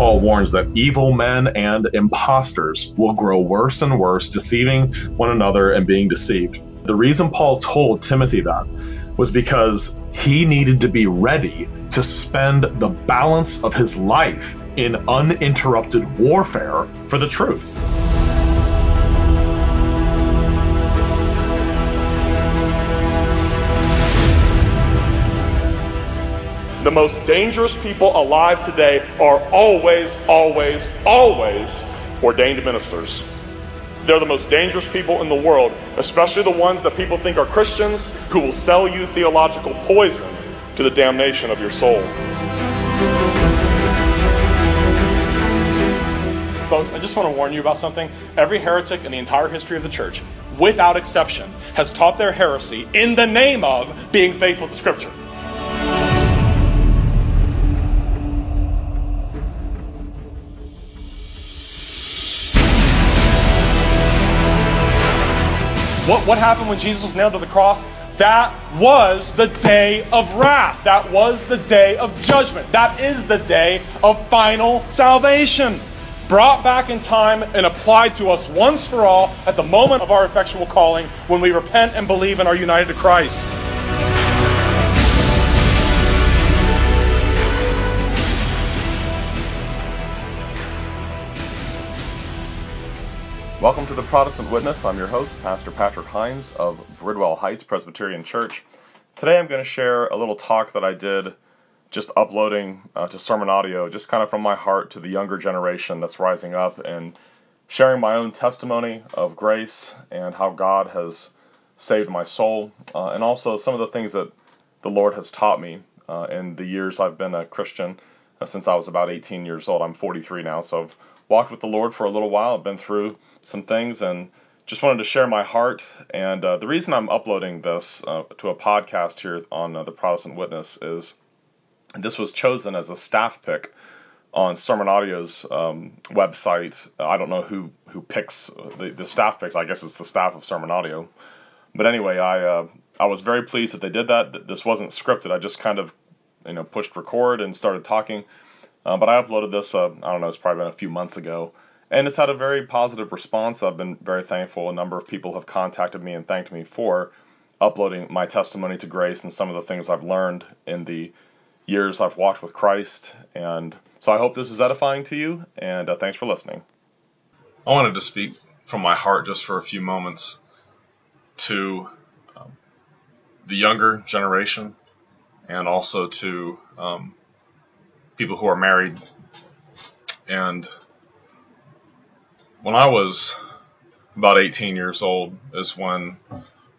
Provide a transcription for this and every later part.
Paul warns that evil men and impostors will grow worse and worse, deceiving one another and being deceived. The reason Paul told Timothy that was because he needed to be ready to spend the balance of his life in uninterrupted warfare for the truth. The most dangerous people alive today are always, always, always ordained ministers. They're the most dangerous people in the world, especially the ones that people think are Christians who will sell you theological poison to the damnation of your soul. Folks, I just want to warn you about something. Every heretic in the entire history of the church, without exception, has taught their heresy in the name of being faithful to Scripture. What, what happened when Jesus was nailed to the cross? That was the day of wrath. That was the day of judgment. That is the day of final salvation. Brought back in time and applied to us once for all at the moment of our effectual calling when we repent and believe and are united to Christ. Welcome to the Protestant Witness. I'm your host, Pastor Patrick Hines of Bridwell Heights Presbyterian Church. Today I'm going to share a little talk that I did just uploading uh, to sermon audio, just kind of from my heart to the younger generation that's rising up and sharing my own testimony of grace and how God has saved my soul, uh, and also some of the things that the Lord has taught me uh, in the years I've been a Christian uh, since I was about 18 years old. I'm 43 now, so I've walked with the Lord for a little while. I've been through some things and just wanted to share my heart. And uh, the reason I'm uploading this uh, to a podcast here on uh, the Protestant Witness is this was chosen as a staff pick on Sermon Audio's um, website. I don't know who who picks the, the staff picks. I guess it's the staff of Sermon Audio. But anyway, I uh, I was very pleased that they did that. This wasn't scripted. I just kind of you know pushed record and started talking. Uh, but I uploaded this, uh, I don't know, it's probably been a few months ago, and it's had a very positive response. I've been very thankful. A number of people have contacted me and thanked me for uploading my testimony to grace and some of the things I've learned in the years I've walked with Christ. And so I hope this is edifying to you, and uh, thanks for listening. I wanted to speak from my heart just for a few moments to um, the younger generation and also to um, people who are married. And when I was about 18 years old, is when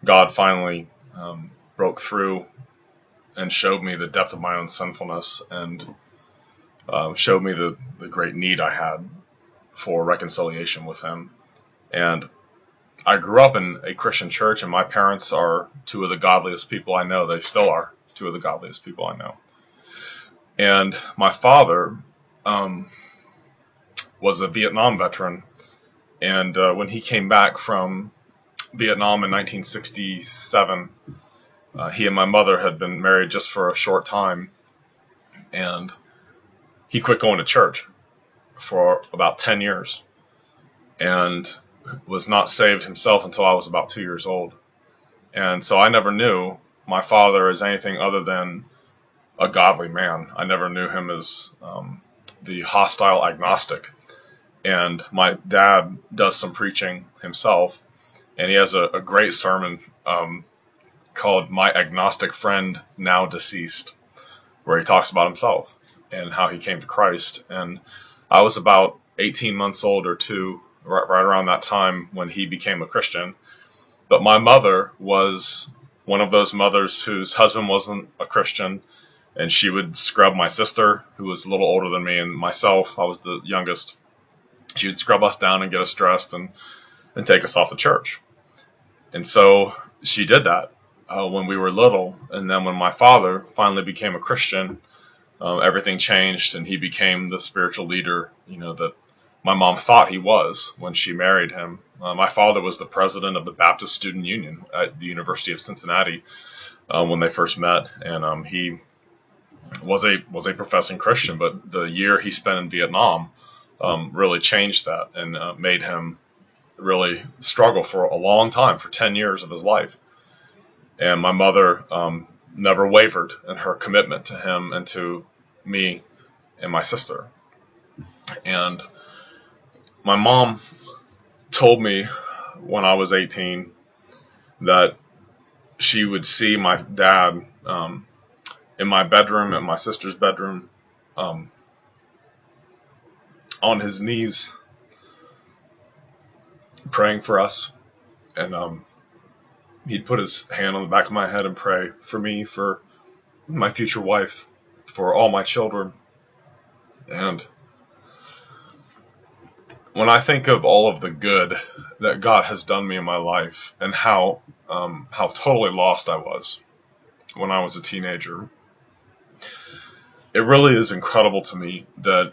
God finally um, broke through and showed me the depth of my own sinfulness and uh, showed me the, the great need I had for reconciliation with Him. And I grew up in a Christian church, and my parents are two of the godliest people I know. They still are two of the godliest people I know. And my father um, was a Vietnam veteran. And uh, when he came back from Vietnam in 1967, uh, he and my mother had been married just for a short time. And he quit going to church for about 10 years and was not saved himself until I was about two years old. And so I never knew my father as anything other than a godly man. I never knew him as um, the hostile agnostic. And my dad does some preaching himself, and he has a, a great sermon um, called "My Agnostic Friend Now Deceased," where he talks about himself and how he came to Christ. And I was about 18 months old or two, right, right around that time when he became a Christian. But my mother was one of those mothers whose husband wasn't a Christian and she would scrub my sister, who was a little older than me, and myself. I was the youngest. She would scrub us down and get us dressed and and take us off to church. And so she did that uh, when we were little, and then when my father finally became a Christian, um, everything changed, and he became the spiritual leader. You know that my mom thought he was when she married him. Uh, my father was the president of the Baptist Student Union at the University of Cincinnati uh, when they first met, and um, he was a was a professing Christian, but the year he spent in Vietnam um, really changed that and uh, made him really struggle for a long time, for ten years of his life. And my mother um, never wavered in her commitment to him and to me and my sister. And my mom told me when I was 18 that she would see my dad um, in my bedroom, in my sister's bedroom, um, on his knees, praying for us. And um, he'd put his hand on the back of my head and pray for me, for my future wife, for all my children. And when I think of all of the good that God has done me in my life and how um, how totally lost I was when I was a teenager, it really is incredible to me that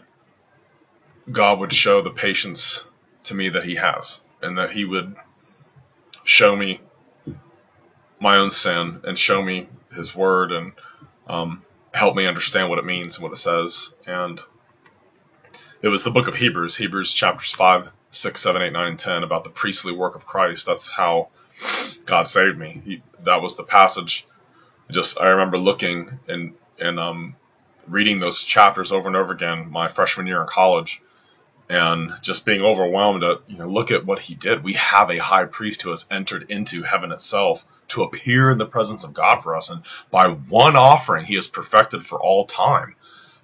God would show the patience to me that He has, and that He would show me my own sin and show me His Word and um, help me understand what it means and what it says. And it was the book of Hebrews, Hebrews chapters 5, 6, 7, 8, 9, and 10, about the priestly work of Christ. That's how God saved me. He, that was the passage. Just I remember looking and and um, reading those chapters over and over again my freshman year in college, and just being overwhelmed at you know look at what he did. We have a high priest who has entered into heaven itself to appear in the presence of God for us, and by one offering he has perfected for all time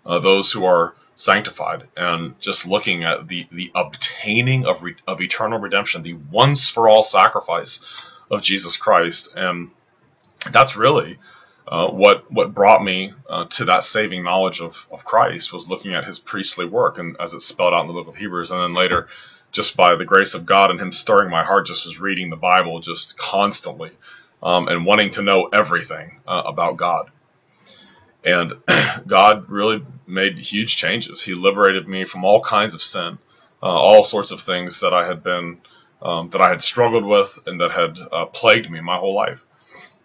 uh, those who are sanctified and just looking at the the obtaining of re, of eternal redemption the once for all sacrifice of Jesus Christ and that's really uh, what what brought me uh, to that saving knowledge of, of Christ was looking at his priestly work and as it's spelled out in the book of Hebrews and then later just by the grace of God and him stirring my heart just was reading the Bible just constantly um, and wanting to know everything uh, about God and God really made huge changes. He liberated me from all kinds of sin, uh, all sorts of things that I had been, um, that I had struggled with and that had uh, plagued me my whole life.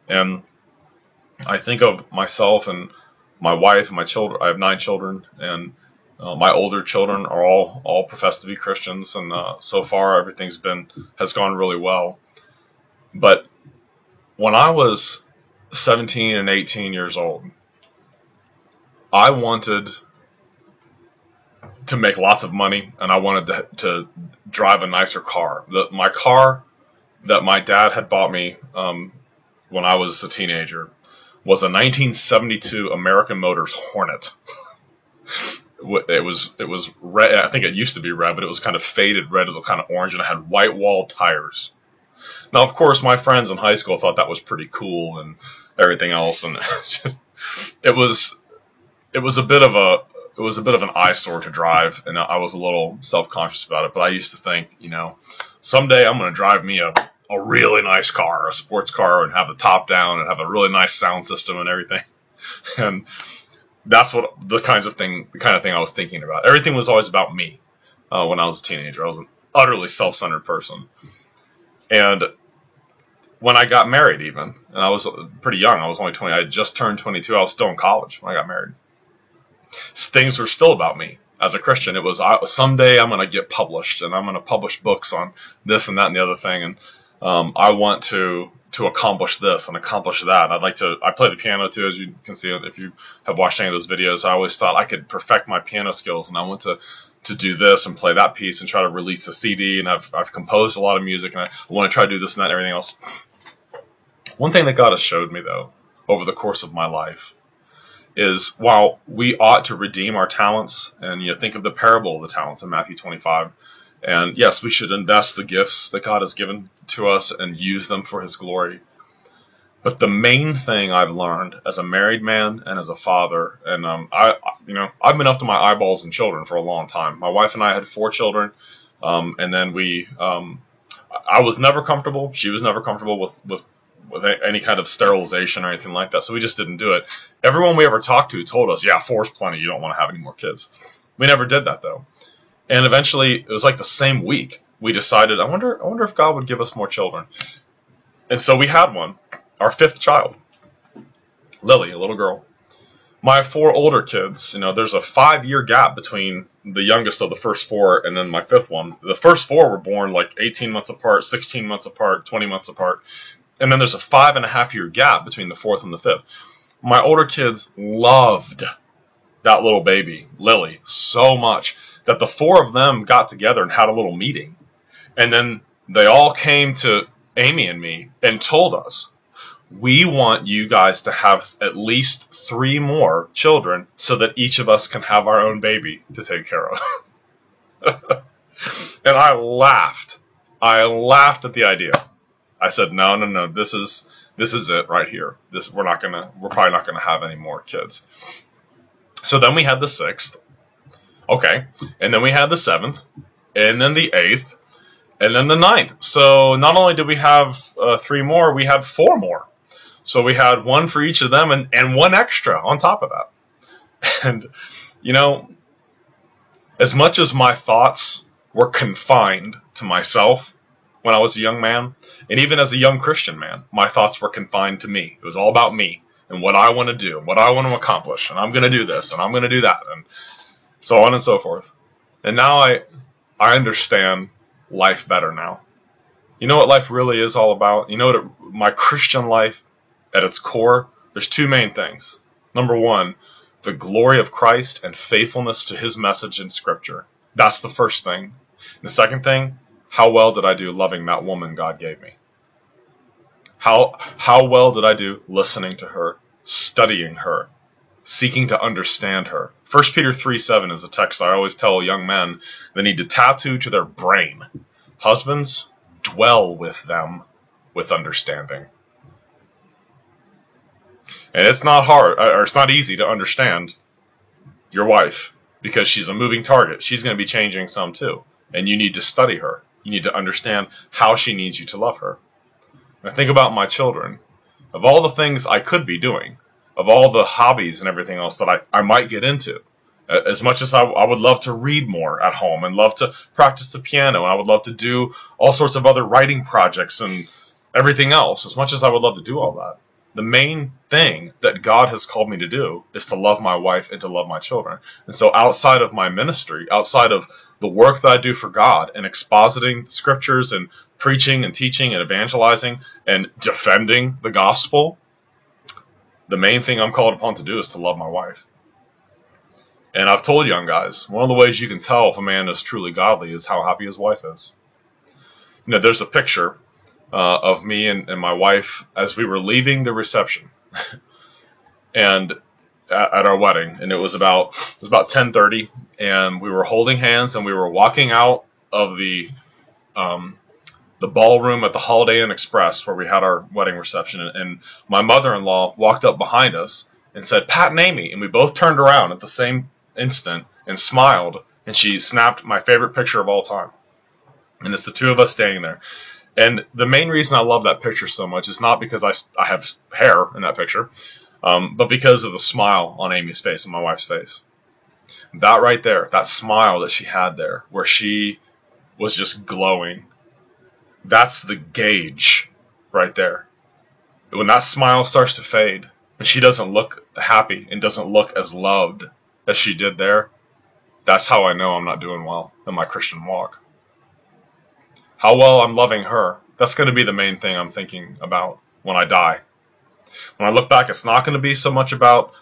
And I think of myself and my wife and my children. I have nine children, and uh, my older children are all all profess to be Christians, and uh, so far everything's been has gone really well. But when I was 17 and 18 years old, I wanted to make lots of money and I wanted to, to drive a nicer car. The, my car that my dad had bought me um, when I was a teenager was a 1972 American Motors Hornet. it was it was red. I think it used to be red, but it was kind of faded red, it was kind of orange, and it had white wall tires. Now, of course, my friends in high school thought that was pretty cool and everything else, and it's just it was it was a bit of a it was a bit of an eyesore to drive, and I was a little self conscious about it. But I used to think, you know, someday I'm going to drive me a a really nice car, a sports car, and have the top down and have a really nice sound system and everything. And that's what the kinds of thing, the kind of thing I was thinking about. Everything was always about me uh, when I was a teenager. I was an utterly self-centered person, and when I got married, even, and I was pretty young. I was only 20. I had just turned 22. I was still in college when I got married things were still about me as a Christian. It was I, someday I'm going to get published and I'm going to publish books on this and that and the other thing. And um, I want to to accomplish this and accomplish that. And I'd like to. I play the piano too, as you can see if you have watched any of those videos. I always thought I could perfect my piano skills, and I want to to do this and play that piece and try to release a CD. And I've I've composed a lot of music, and I want to try to do this and that and everything else. One thing that God has showed me though over the course of my life is while we ought to redeem our talents, and you know, think of the parable of the talents in Matthew 25, and yes, we should invest the gifts that God has given to us and use them for His glory. But the main thing I've learned as a married man and as a father, and um, I, you know, I've been up to my eyeballs in children for a long time. My wife and I had four children, um, and then we, um, I was never comfortable. She was never comfortable with with with any kind of sterilization or anything like that. So we just didn't do it. Everyone we ever talked to told us, yeah, four's plenty. You don't want to have any more kids. We never did that though. And eventually, it was like the same week we decided, I wonder, I wonder if God would give us more children. And so we had one, our fifth child, Lily, a little girl. my four older kids, you know, there's a five year gap between the youngest of the first four and then my fifth one. The first four were born like 18 months apart, 16 months apart, 20 months apart. And then there's a five and a half year gap between the fourth and the fifth. My older kids loved that little baby, Lily, so much that the four of them got together and had a little meeting. And then they all came to Amy and me and told us we want you guys to have at least three more children so that each of us can have our own baby to take care of. and I laughed. I laughed at the idea. I said, no, no, no, this is this is it right here. This we're not gonna we're probably not gonna have any more kids. So then we had the sixth. Okay. And then we had the seventh. And then the eighth. And then the ninth. So not only did we have uh, three more, we had four more. So we had one for each of them and, and one extra on top of that. And, you know, as much as my thoughts were confined to myself when I was a young man, and even as a young Christian man, my thoughts were confined to me. It was all about me and what I want to do, and what I want to accomplish, and I'm going to do this and I'm going to do that, and so on and so forth. And now I, I understand life better now. You know what life really is all about? You know what it, my Christian life at its core, there's two main things. Number one, the glory of Christ and faithfulness to his message in Scripture. That's the first thing. And the second thing, how well did I do loving that woman God gave me? How, how well did I do listening to her, studying her, seeking to understand her? 1 Peter 3 7 is a text I always tell young men they need to tattoo to their brain. Husbands, dwell with them with understanding. And it's not hard, uh, or it's not easy to understand your wife because she's a moving target. She's going to be changing some too. And you need to study her. You need to understand how she needs you to love her. I think about my children. Of all the things I could be doing, of all the hobbies and everything else that I, I might get into, as much as I, I would love to read more at home and love to practice the piano, and I would love to do all sorts of other writing projects and everything else, as much as I would love to do all that, the main thing that God has called me to do is to love my wife and to love my children. And so outside of my ministry, outside of the work that I do for God and expositing scriptures and preaching and teaching and evangelizing and defending the gospel, the main thing I'm called upon to do is to love my wife. And I've told young guys, one of the ways you can tell if a man is truly godly is how happy his wife is. You know, there's a picture uh, of me and, and, my wife as we were leaving the reception, and at, at, our wedding, and it was about it was about ten thirty, and we were holding hands and we were walking out of the um, the ballroom at the Holiday Inn Express where we had our wedding reception, and, and my mother-in-law walked up behind us and said, "Pat and Amy," and we both turned around at the same instant and smiled, and she snapped my favorite picture of all time. And it's the two of us standing there. And the main reason I love that picture so much is not because I, I have hair in that picture, um, but because of the smile on Amy's face and my wife's face. That right there, that smile that she had there, where she was just glowing, that's the gauge right there. When that smile starts to fade, and she doesn't look happy and doesn't look as loved as she did there, that's how I know I'm not doing well in my Christian walk how well I'm loving her. That's going to be the main thing I'm thinking about when I die. When I look back, it's not going to be so much about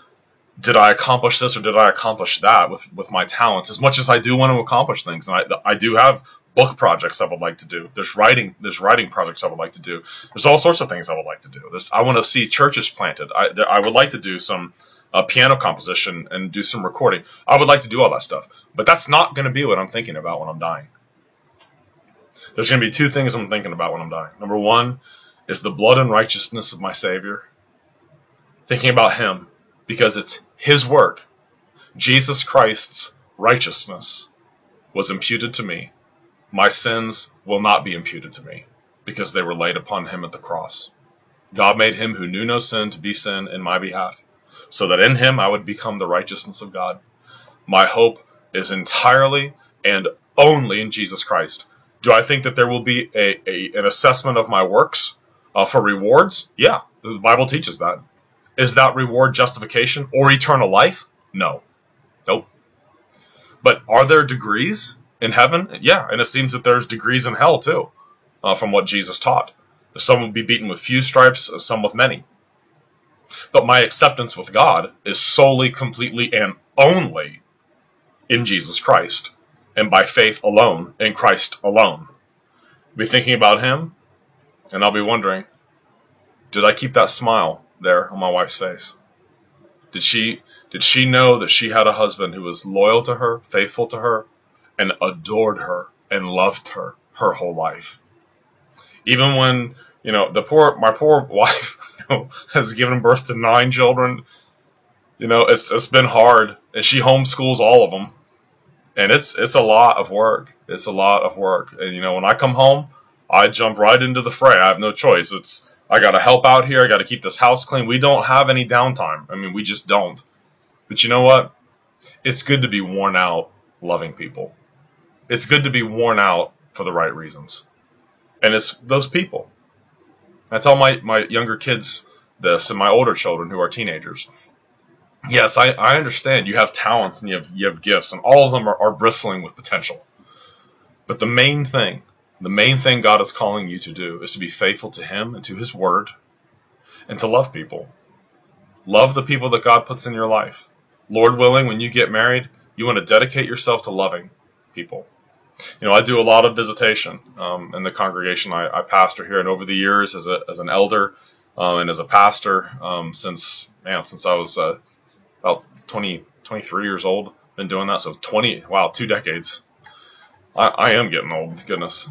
did I accomplish this or did I accomplish that with, with my talents, as much as I do want to accomplish things. And I, I do have book projects I would like to do. There's writing, there's writing projects I would like to do. There's all sorts of things I would like to do. There's, I want to see churches planted. I, I would like to do some uh, piano composition and do some recording. I would like to do all that stuff. But that's not going to be what I'm thinking about when I'm dying there's going to be two things I'm thinking about when I'm dying. Number one is the blood and righteousness of my Savior. Thinking about Him because it's His work. Jesus Christ's righteousness was imputed to me. My sins will not be imputed to me because they were laid upon Him at the cross. God made Him who knew no sin to be sin in my behalf, so that in Him I would become the righteousness of God. My hope is entirely and only in Jesus Christ. Do I think that there will be a, a an assessment of my works uh, for rewards? Yeah, the Bible teaches that. Is that reward justification or eternal life? No. Nope. But are there degrees in heaven? Yeah, and it seems that there's degrees in hell too, uh, from what Jesus taught. Some will be beaten with few stripes, some with many. But my acceptance with God is solely, completely, and only in Jesus Christ, and by faith alone, in Christ alone. Be thinking about Him, and I'll be wondering, did I keep that smile there on my wife's face? Did she did she know that she had a husband who was loyal to her, faithful to her, and adored her and loved her her whole life? Even when you know the poor my poor wife you know, has given birth to nine children. You know it's it's been hard, and she homeschools all of them, and it's it's a lot of work. It's a lot of work, and you know when I come home, I jump right into the fray. I have no choice. It's I got to help out here. I got to keep this house clean. We don't have any downtime. I mean, we just don't. But you know what? It's good to be worn out loving people. It's good to be worn out for the right reasons. And it's those people. I tell my, my younger kids this and my older children who are teenagers. Yes, I, I understand you have talents and you have, you have gifts, and all of them are, are bristling with potential. But the main thing the main thing God is calling you to do is to be faithful to Him and to His Word and to love people. Love the people that God puts in your life. Lord willing, when you get married, you want to dedicate yourself to loving people. You know, I do a lot of visitation um, in the congregation I, I, pastor here, and over the years, as, a, as an elder um, and as a pastor, um, since man, since I was uh, about 20, 23 years old, been doing that. So 20, wow, two decades. I, I am getting old. Goodness,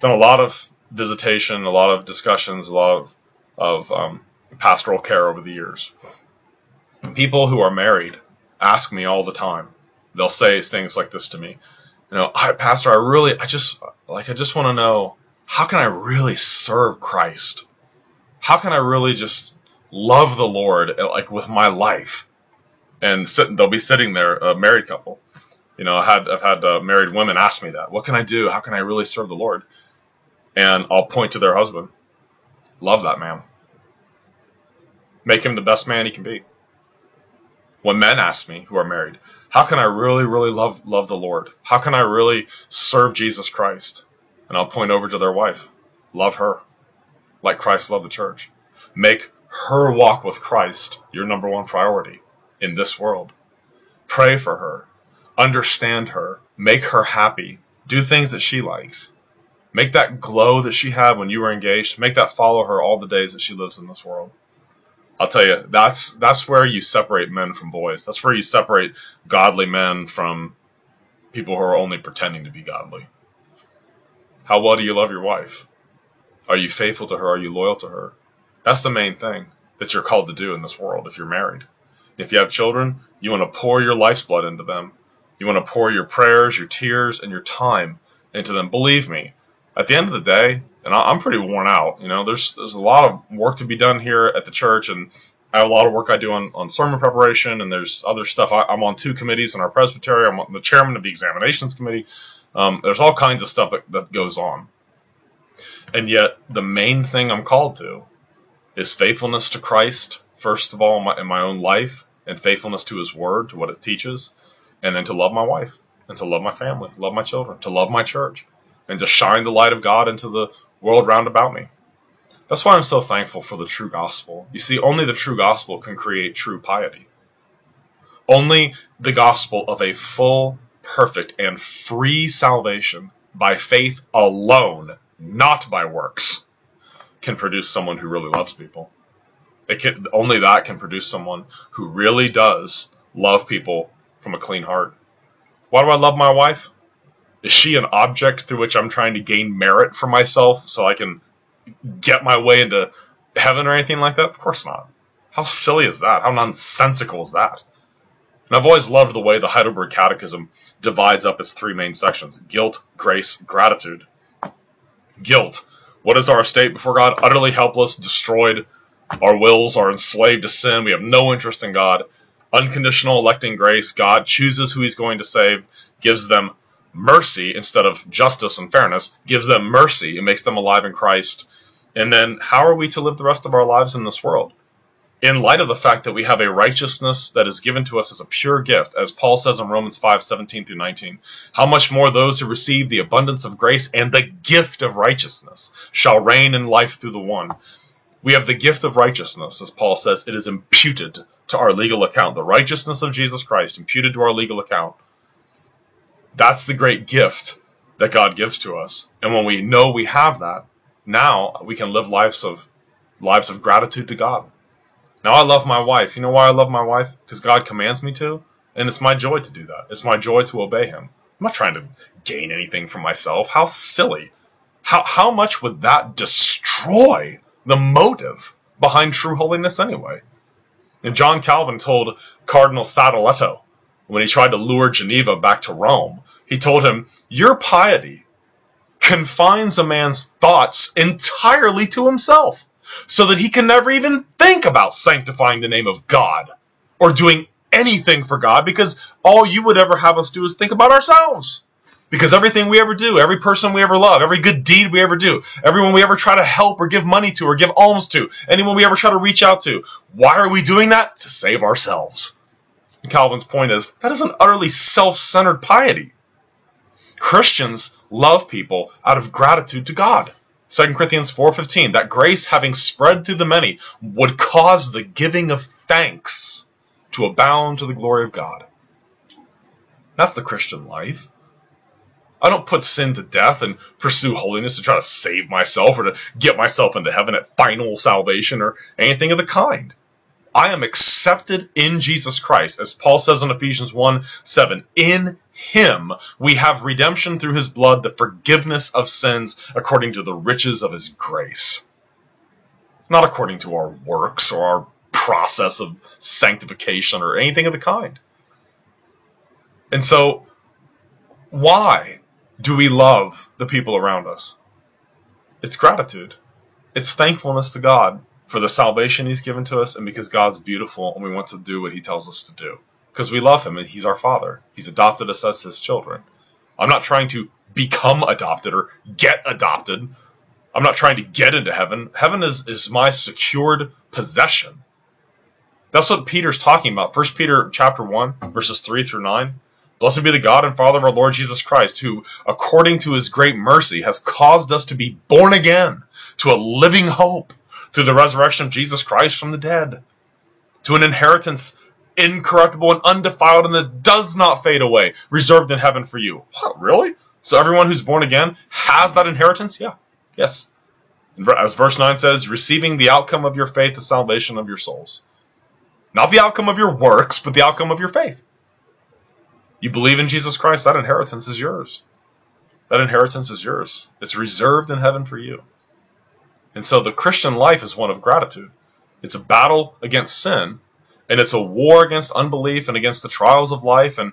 done a lot of visitation, a lot of discussions, a lot of of um, pastoral care over the years. People who are married ask me all the time. They'll say things like this to me. You know, I, Pastor, I really, I just like, I just want to know how can I really serve Christ? How can I really just love the Lord like with my life? And sit, they'll be sitting there, a married couple, you know, I had I've had uh, married women ask me that. What can I do? How can I really serve the Lord? And I'll point to their husband. Love that man. Make him the best man he can be. When men ask me who are married, how can I really, really love love the Lord? How can I really serve Jesus Christ? And I'll point over to their wife. Love her, like Christ loved the church. Make her walk with Christ your number one priority in this world. Pray for her understand her, make her happy, do things that she likes. Make that glow that she had when you were engaged, make that follow her all the days that she lives in this world. I'll tell you, that's that's where you separate men from boys. That's where you separate godly men from people who are only pretending to be godly. How well do you love your wife? Are you faithful to her? Are you loyal to her? That's the main thing that you're called to do in this world if you're married. If you have children, you want to pour your life's blood into them. You want to pour your prayers, your tears, and your time into them. Believe me, at the end of the day, and I'm pretty worn out. You know, there's there's a lot of work to be done here at the church, and I have a lot of work I do on, on sermon preparation, and there's other stuff. I, am on two committees in our presbytery. I'm the chairman of the examinations committee. Um, there's all kinds of stuff that, that goes on. And yet, the main thing I'm called to is faithfulness to Christ, first of all, in my, in my own life, and faithfulness to His Word, to what it teaches, and then to love my wife and to love my family, love my children, to love my church, and to shine the light of God into the world round about me. That's why I'm so thankful for the true gospel. You see, only the true gospel can create true piety. Only the gospel of a full, perfect, and free salvation by faith alone, not by works, can produce someone who really loves people. Can, only that can produce someone who really does love people from a clean heart. Why do I love my wife? Is she an object through which I'm trying to gain merit for myself so I can get my way into heaven or anything like that? Of course not. How silly is that? How nonsensical is that? And I've always loved the way the Heidelberg Catechism divides up its three main sections guilt, grace, gratitude. Guilt. What is our state before God? Utterly helpless, destroyed. Our wills are enslaved to sin. We have no interest in God unconditional electing grace, God chooses who he's going to save, gives them mercy instead of justice and fairness, gives them mercy and makes them alive in Christ. And then how are we to live the rest of our lives in this world? in light of the fact that we have a righteousness that is given to us as a pure gift, as Paul says in Romans 5 17 through 19, how much more those who receive the abundance of grace and the gift of righteousness shall reign in life through the one. We have the gift of righteousness, as Paul says, it is imputed to our legal account. The righteousness of Jesus Christ imputed to our legal account. That's the great gift that God gives to us. And when we know we have that, now we can live lives of lives of gratitude to God. Now I love my wife. You know why I love my wife? Because God commands me to, and it's my joy to do that. It's my joy to obey Him. I'm not trying to gain anything for myself. How silly. How how much would that destroy the motive behind true holiness anyway? And John Calvin told Cardinal Sadoleto when he tried to lure Geneva back to Rome, he told him, Your piety confines a man's thoughts entirely to himself so that he can never even think about sanctifying the name of God or doing anything for God because all you would ever have us do is think about ourselves. Because everything we ever do, every person we ever love, every good deed we ever do, everyone we ever try to help or give money to or give alms to, anyone we ever try to reach out to, why are we doing that? To save ourselves. Calvin's point is that is an utterly self centered piety. Christians love people out of gratitude to God. 2 Corinthians 4:15 that grace having spread through the many would cause the giving of thanks to abound to the glory of God. That's the Christian life. I don't put sin to death and pursue holiness to try to save myself or to get myself into heaven at final salvation or anything of the kind. I am accepted in Jesus Christ, as Paul says in Ephesians 1 7. In him we have redemption through his blood, the forgiveness of sins according to the riches of his grace. Not according to our works or our process of sanctification or anything of the kind. And so, why do we love the people around us? It's gratitude. It's thankfulness to God for the salvation he's given to us and because God's beautiful and we want to do what he tells us to do. Because we love him and he's our father. He's adopted us as his children. I'm not trying to become adopted or get adopted. I'm not trying to get into heaven. Heaven is, is my secured possession. That's what Peter's talking about. 1 Peter chapter 1, verses 3 through 9. Blessed be the God and Father of our Lord Jesus Christ, who, according to his great mercy, has caused us to be born again to a living hope through the resurrection of Jesus Christ from the dead, to an inheritance incorruptible and undefiled and that does not fade away, reserved in heaven for you. What, really? So everyone who's born again has that inheritance? Yeah. Yes. As verse 9 says, receiving the outcome of your faith, the salvation of your souls. Not the outcome of your works, but the outcome of your faith. You believe in Jesus Christ, that inheritance is yours. That inheritance is yours. It's reserved in heaven for you. And so the Christian life is one of gratitude. It's a battle against sin, and it's a war against unbelief and against the trials of life, and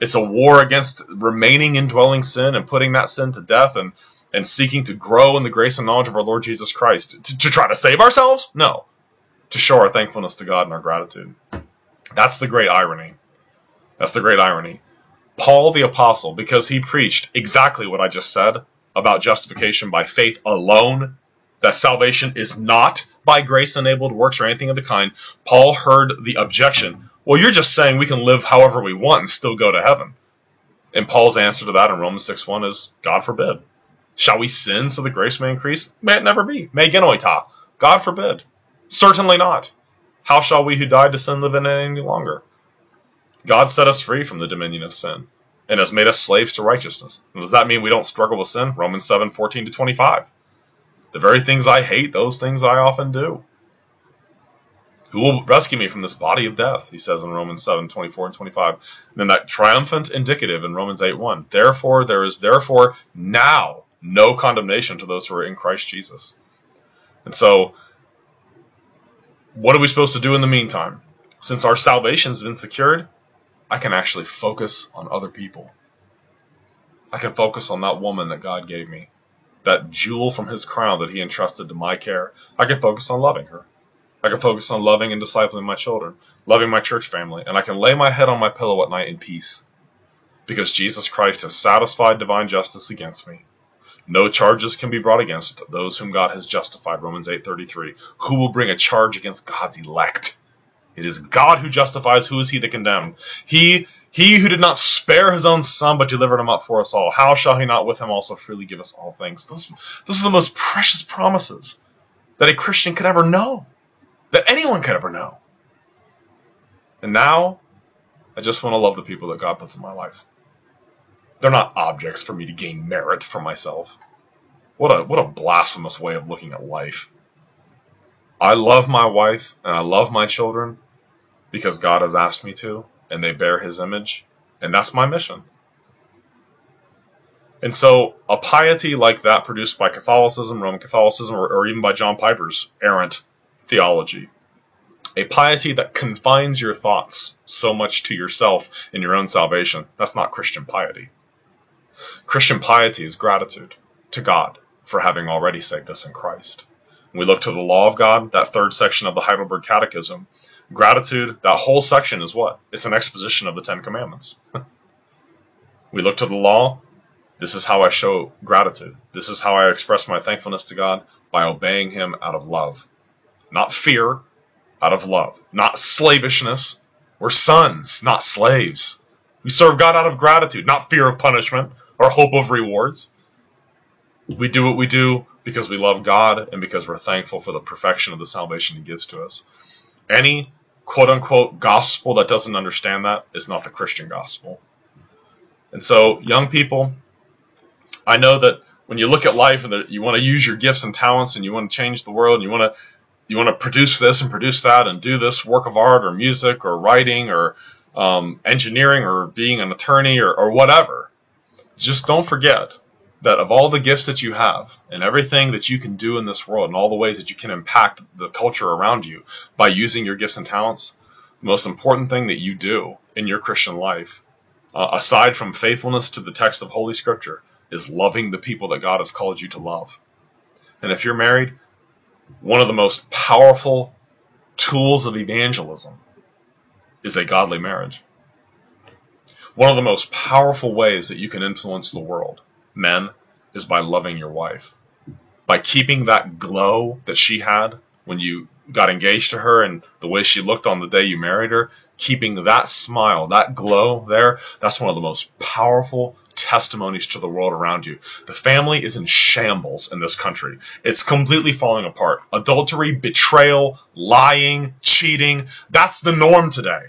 it's a war against remaining indwelling sin and putting that sin to death and, and seeking to grow in the grace and knowledge of our Lord Jesus Christ. To, to try to save ourselves? No. To show our thankfulness to God and our gratitude. That's the great irony. That's the great irony. Paul the Apostle, because he preached exactly what I just said about justification by faith alone that salvation is not by grace enabled works or anything of the kind, Paul heard the objection. Well, you're just saying we can live however we want and still go to heaven. And Paul's answer to that in Romans 6 1 is God forbid. Shall we sin so the grace may increase? May it never be. Me genoito. God forbid. Certainly not. How shall we who died to sin live in it any longer? God set us free from the dominion of sin and has made us slaves to righteousness. Does that mean we don't struggle with sin? Romans 7 14 to 25. The very things I hate, those things I often do. Who will rescue me from this body of death? He says in Romans 7, 24 and 25. And then that triumphant indicative in Romans 8, 1. Therefore, there is therefore now no condemnation to those who are in Christ Jesus. And so, what are we supposed to do in the meantime? Since our salvation has been secured, I can actually focus on other people. I can focus on that woman that God gave me that jewel from his crown that he entrusted to my care, I can focus on loving her. I can focus on loving and discipling my children, loving my church family, and I can lay my head on my pillow at night in peace. Because Jesus Christ has satisfied divine justice against me. No charges can be brought against those whom God has justified. Romans 8:33. Who will bring a charge against God's elect? It is God who justifies. Who is he that condemned? He he who did not spare his own son, but delivered him up for us all. How shall he not with him also freely give us all things? Those, those are the most precious promises that a Christian could ever know, that anyone could ever know. And now, I just want to love the people that God puts in my life. They're not objects for me to gain merit for myself. What a what a blasphemous way of looking at life. I love my wife and I love my children because God has asked me to, and they bear his image, and that's my mission. And so, a piety like that produced by Catholicism, Roman Catholicism, or, or even by John Piper's errant theology, a piety that confines your thoughts so much to yourself and your own salvation, that's not Christian piety. Christian piety is gratitude to God for having already saved us in Christ. We look to the law of God, that third section of the Heidelberg Catechism, Gratitude, that whole section is what? It's an exposition of the Ten Commandments. we look to the law. This is how I show gratitude. This is how I express my thankfulness to God by obeying Him out of love. Not fear, out of love. Not slavishness. We're sons, not slaves. We serve God out of gratitude, not fear of punishment or hope of rewards. We do what we do because we love God and because we're thankful for the perfection of the salvation He gives to us. Any quote unquote gospel that doesn't understand that is not the Christian gospel. And so, young people, I know that when you look at life and that you want to use your gifts and talents and you want to change the world and you want to you want to produce this and produce that and do this work of art or music or writing or um, engineering or being an attorney or, or whatever, just don't forget that of all the gifts that you have and everything that you can do in this world and all the ways that you can impact the culture around you by using your gifts and talents, the most important thing that you do in your Christian life, uh, aside from faithfulness to the text of Holy Scripture, is loving the people that God has called you to love. And if you're married, one of the most powerful tools of evangelism is a godly marriage. One of the most powerful ways that you can influence the world men is by loving your wife. By keeping that glow that she had when you got engaged to her and the way she looked on the day you married her, keeping that smile, that glow there, that's one of the most powerful testimonies to the world around you. The family is in shambles in this country. It's completely falling apart. Adultery, betrayal, lying, cheating, that's the norm today.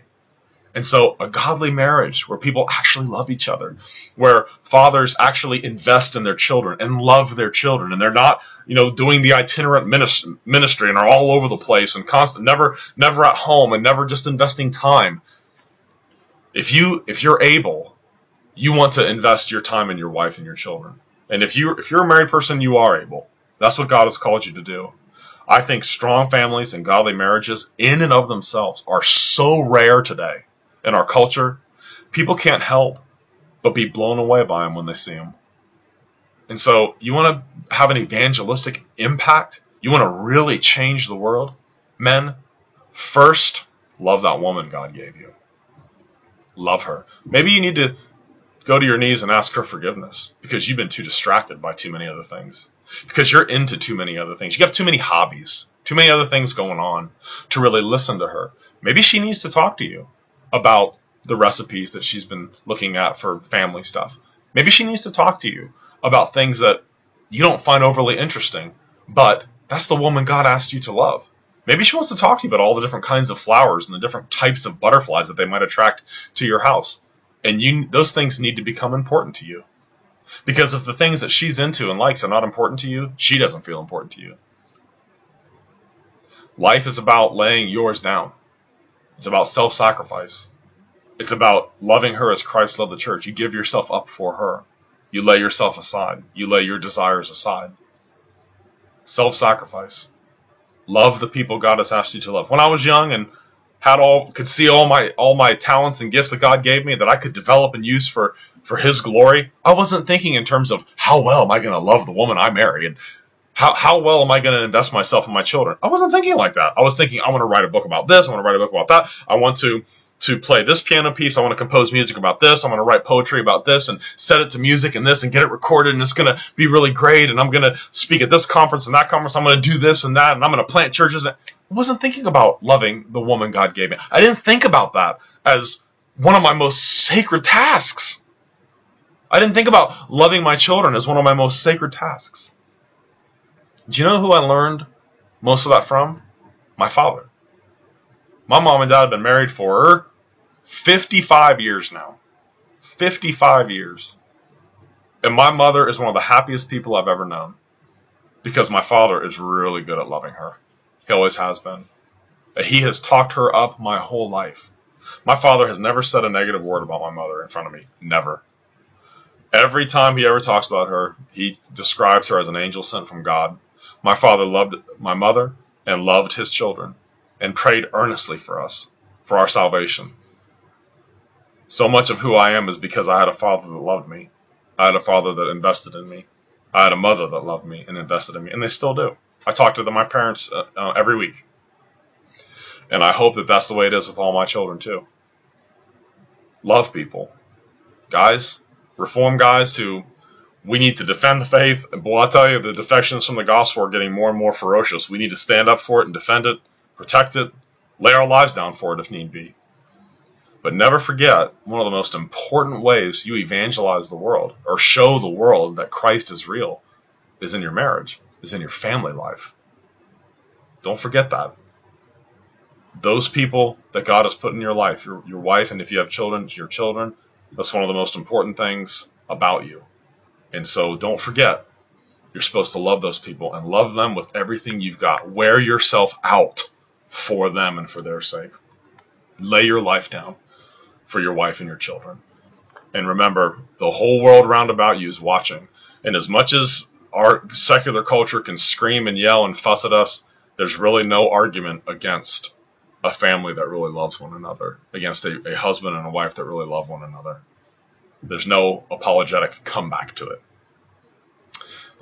And so a godly marriage where people actually love each other, where fathers actually invest in their children and love their children and they're not, you know, doing the itinerant ministry and are all over the place and constant, never, never at home and never just investing time. If you, if you're able, you want to invest your time in your wife and your children. And if you, if you're a married person, you are able. That's what God has called you to do. I think strong families and godly marriages in and of themselves are so rare today in our culture, people can't help but be blown away by them when they see them. And so, you want to have an evangelistic impact? You want to really change the world? Men, first, love that woman God gave you. Love her. Maybe you need to go to your knees and ask her forgiveness because you've been too distracted by too many other things. Because you're into too many other things. You have too many hobbies, too many other things going on to really listen to her. Maybe she needs to talk to you about the recipes that she's been looking at for family stuff. Maybe she needs to talk to you about things that you don't find overly interesting, but that's the woman God asked you to love. Maybe she wants to talk to you about all the different kinds of flowers and the different types of butterflies that they might attract to your house. And you those things need to become important to you. Because if the things that she's into and likes are not important to you, she doesn't feel important to you. Life is about laying yours down. It's about self sacrifice. It's about loving her as Christ loved the church. You give yourself up for her. You lay yourself aside. You lay your desires aside. Self sacrifice. Love the people God has asked you to love. When I was young and had all could see all my all my talents and gifts that God gave me that I could develop and use for for his glory, I wasn't thinking in terms of how well am I going to love the woman I marry and How, how well am I going to invest myself in my children? I wasn't thinking like that. I was thinking, I want to write a book about this. I want to write a book about that. I want to, to play this piano piece. I want to compose music about this. I want to write poetry about this and set it to music and this and get it recorded. And it's going to be really great. And I'm going to speak at this conference and that conference. I'm going to do this and that. And I'm going to plant churches. I wasn't thinking about loving the woman God gave me. I didn't think about that as one of my most sacred tasks. I didn't think about loving my children as one of my most sacred tasks. Do you know who I learned most of that from? My father. My mom and dad have been married for 55 years now. 55 years. And my mother is one of the happiest people I've ever known because my father is really good at loving her. He always has been. He has talked her up my whole life. My father has never said a negative word about my mother in front of me. Never. Every time he ever talks about her, he describes her as an angel sent from God my father loved my mother and loved his children and prayed earnestly for us, for our salvation. So much of who I am is because I had a father that loved me. I had a father that invested in me. I had a mother that loved me and invested in me, and they still do. I talk to them, my parents uh, uh, every week. And I hope that that's the way it is with all my children, too. Love people. Guys, reform guys who we need to defend the faith. And boy, I tell you, the defections from the gospel are getting more and more ferocious. We need to stand up for it and defend it, protect it, lay our lives down for it if need be. But never forget, one of the most important ways you evangelize the world or show the world that Christ is real is in your marriage, is in your family life. Don't forget that. Those people that God has put in your life, your, your wife, and if you have children, your children, that's one of the most important things about you. And so don't forget, you're supposed to love those people and love them with everything you've got. Wear yourself out for them and for their sake. Lay your life down for your wife and your children. And remember, the whole world round about you is watching. And as much as our secular culture can scream and yell and fuss at us, there's really no argument against a family that really loves one another, against a, a husband and a wife that really love one another. There's no apologetic comeback to it.